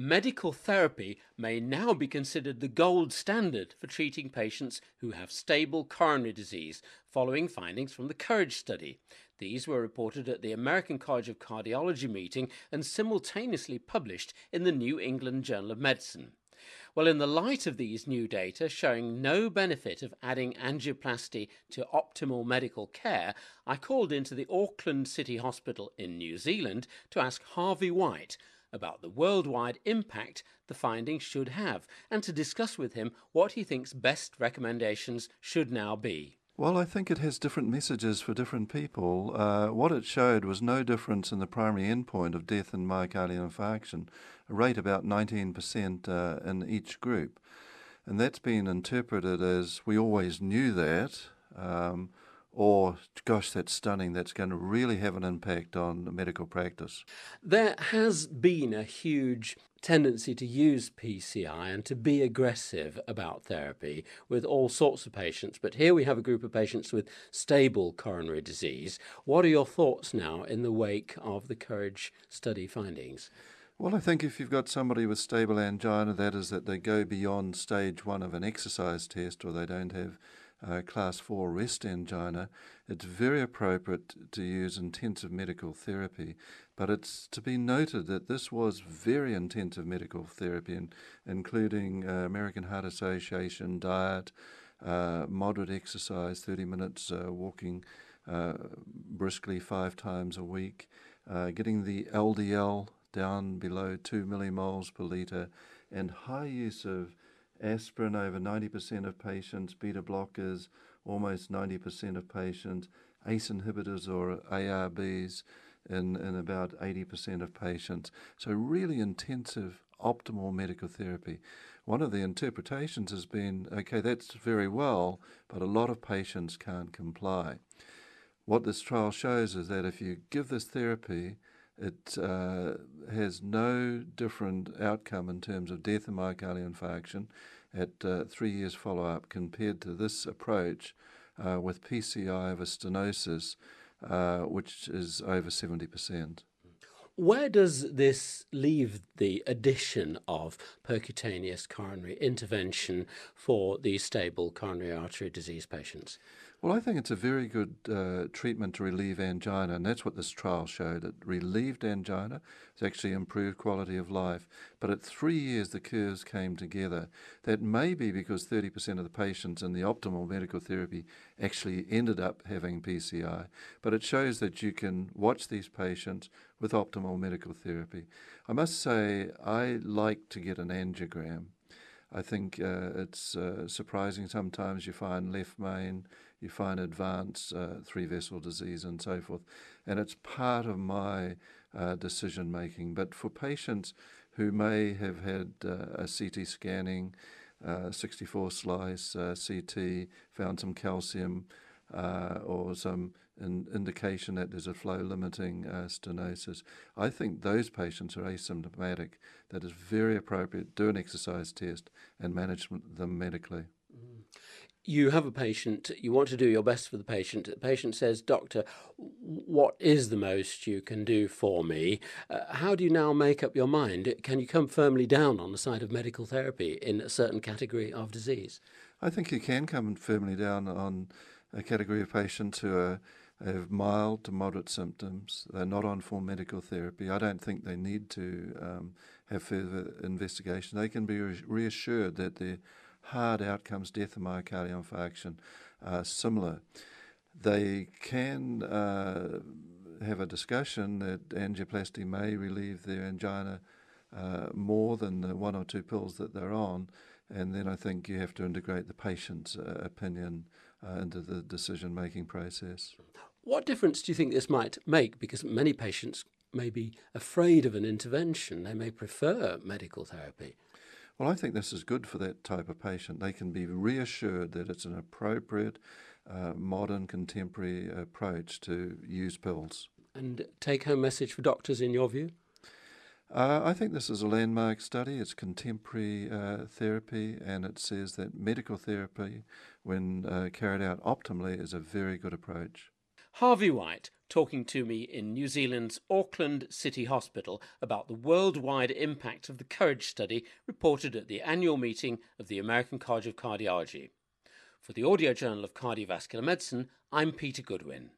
medical therapy may now be considered the gold standard for treating patients who have stable coronary disease, following findings from the COURAGE study. These were reported at the American College of Cardiology meeting and simultaneously published in the New England Journal of Medicine. Well, in the light of these new data showing no benefit of adding angioplasty to optimal medical care, I called into the Auckland City Hospital in New Zealand to ask Harvey White about the worldwide impact the findings should have and to discuss with him what he thinks best recommendations should now be. Well, I think it has different messages for different people. Uh, what it showed was no difference in the primary endpoint of death and myocardial infarction, a rate about 19% uh, in each group. And that's been interpreted as we always knew that, um, or gosh, that's stunning, that's going to really have an impact on medical practice. There has been a huge tendency to use PCI and to be aggressive about therapy with all sorts of patients. But here we have a group of patients with stable coronary disease. What are your thoughts now in the wake of the COURAGE study findings? Well, I think if you've got somebody with stable angina, that is that they go beyond stage one of an exercise test or they don't have uh, class 4 rest angina, it's very appropriate to use intensive medical therapy. But it's to be noted that this was very intensive medical therapy, in, including uh, American Heart Association diet, uh, moderate exercise, 30 minutes uh, walking uh, briskly five times a week, uh, getting the LDL down below 2 millimoles per litre, and high use of aspirin over 90% of patients, beta blockers almost 90% of patients, ACE inhibitors or ARBs in, in about 80% of patients. So, really intensive, optimal medical therapy. One of the interpretations has been okay, that's very well, but a lot of patients can't comply. What this trial shows is that if you give this therapy, it uh, has no different outcome in terms of death and myocardial infarction at uh, three years follow up compared to this approach uh, with PCI of a stenosis, uh, which is over 70%. Where does this leave the addition of percutaneous coronary intervention for these stable coronary artery disease patients? Well, I think it's a very good uh, treatment to relieve angina, and that's what this trial showed. It relieved angina, it's actually improved quality of life. But at three years, the curves came together. That may be because 30% of the patients in the optimal medical therapy actually ended up having PCI. But it shows that you can watch these patients with optimal medical therapy. I must say, I like to get an angiogram. I think uh, it's uh, surprising sometimes you find left main you find advanced uh, three vessel disease and so forth. And it's part of my uh, decision making. But for patients who may have had uh, a CT scanning, uh, 64 slice CT, found some calcium uh, or some in indication that there's a flow limiting stenosis, I think those patients are asymptomatic. That is very appropriate. Do an exercise test and manage them medically. Mm you have a patient, you want to do your best for the patient. The patient says, Doctor, what is the most you can do for me? Uh, how do you now make up your mind? Can you come firmly down on the side of medical therapy in a certain category of disease? I think you can come firmly down on a category of patients who are, have mild to moderate symptoms. They're not on full medical therapy. I don't think they need to um, have further investigation. They can be reassured that their hard outcomes, death and myocardial infarction, are similar. They can uh, have a discussion that angioplasty may relieve their angina uh, more than the one or two pills that they're on, and then I think you have to integrate the patient's uh, opinion uh, into the decision making process. What difference do you think this might make? Because many patients may be afraid of an intervention, they may prefer medical therapy. Well, I think this is good for that type of patient. They can be reassured that it's an appropriate, uh, modern, contemporary approach to use pills. And take home message for doctors, in your view? Uh, I think this is a landmark study. It's contemporary uh, therapy, and it says that medical therapy, when uh, carried out optimally, is a very good approach. Harvey White, talking to me in New Zealand's Auckland City Hospital about the worldwide impact of the COURAGE study reported at the annual meeting of the American College of Cardiology. For the Audio Journal of Cardiovascular Medicine, I'm Peter Goodwin.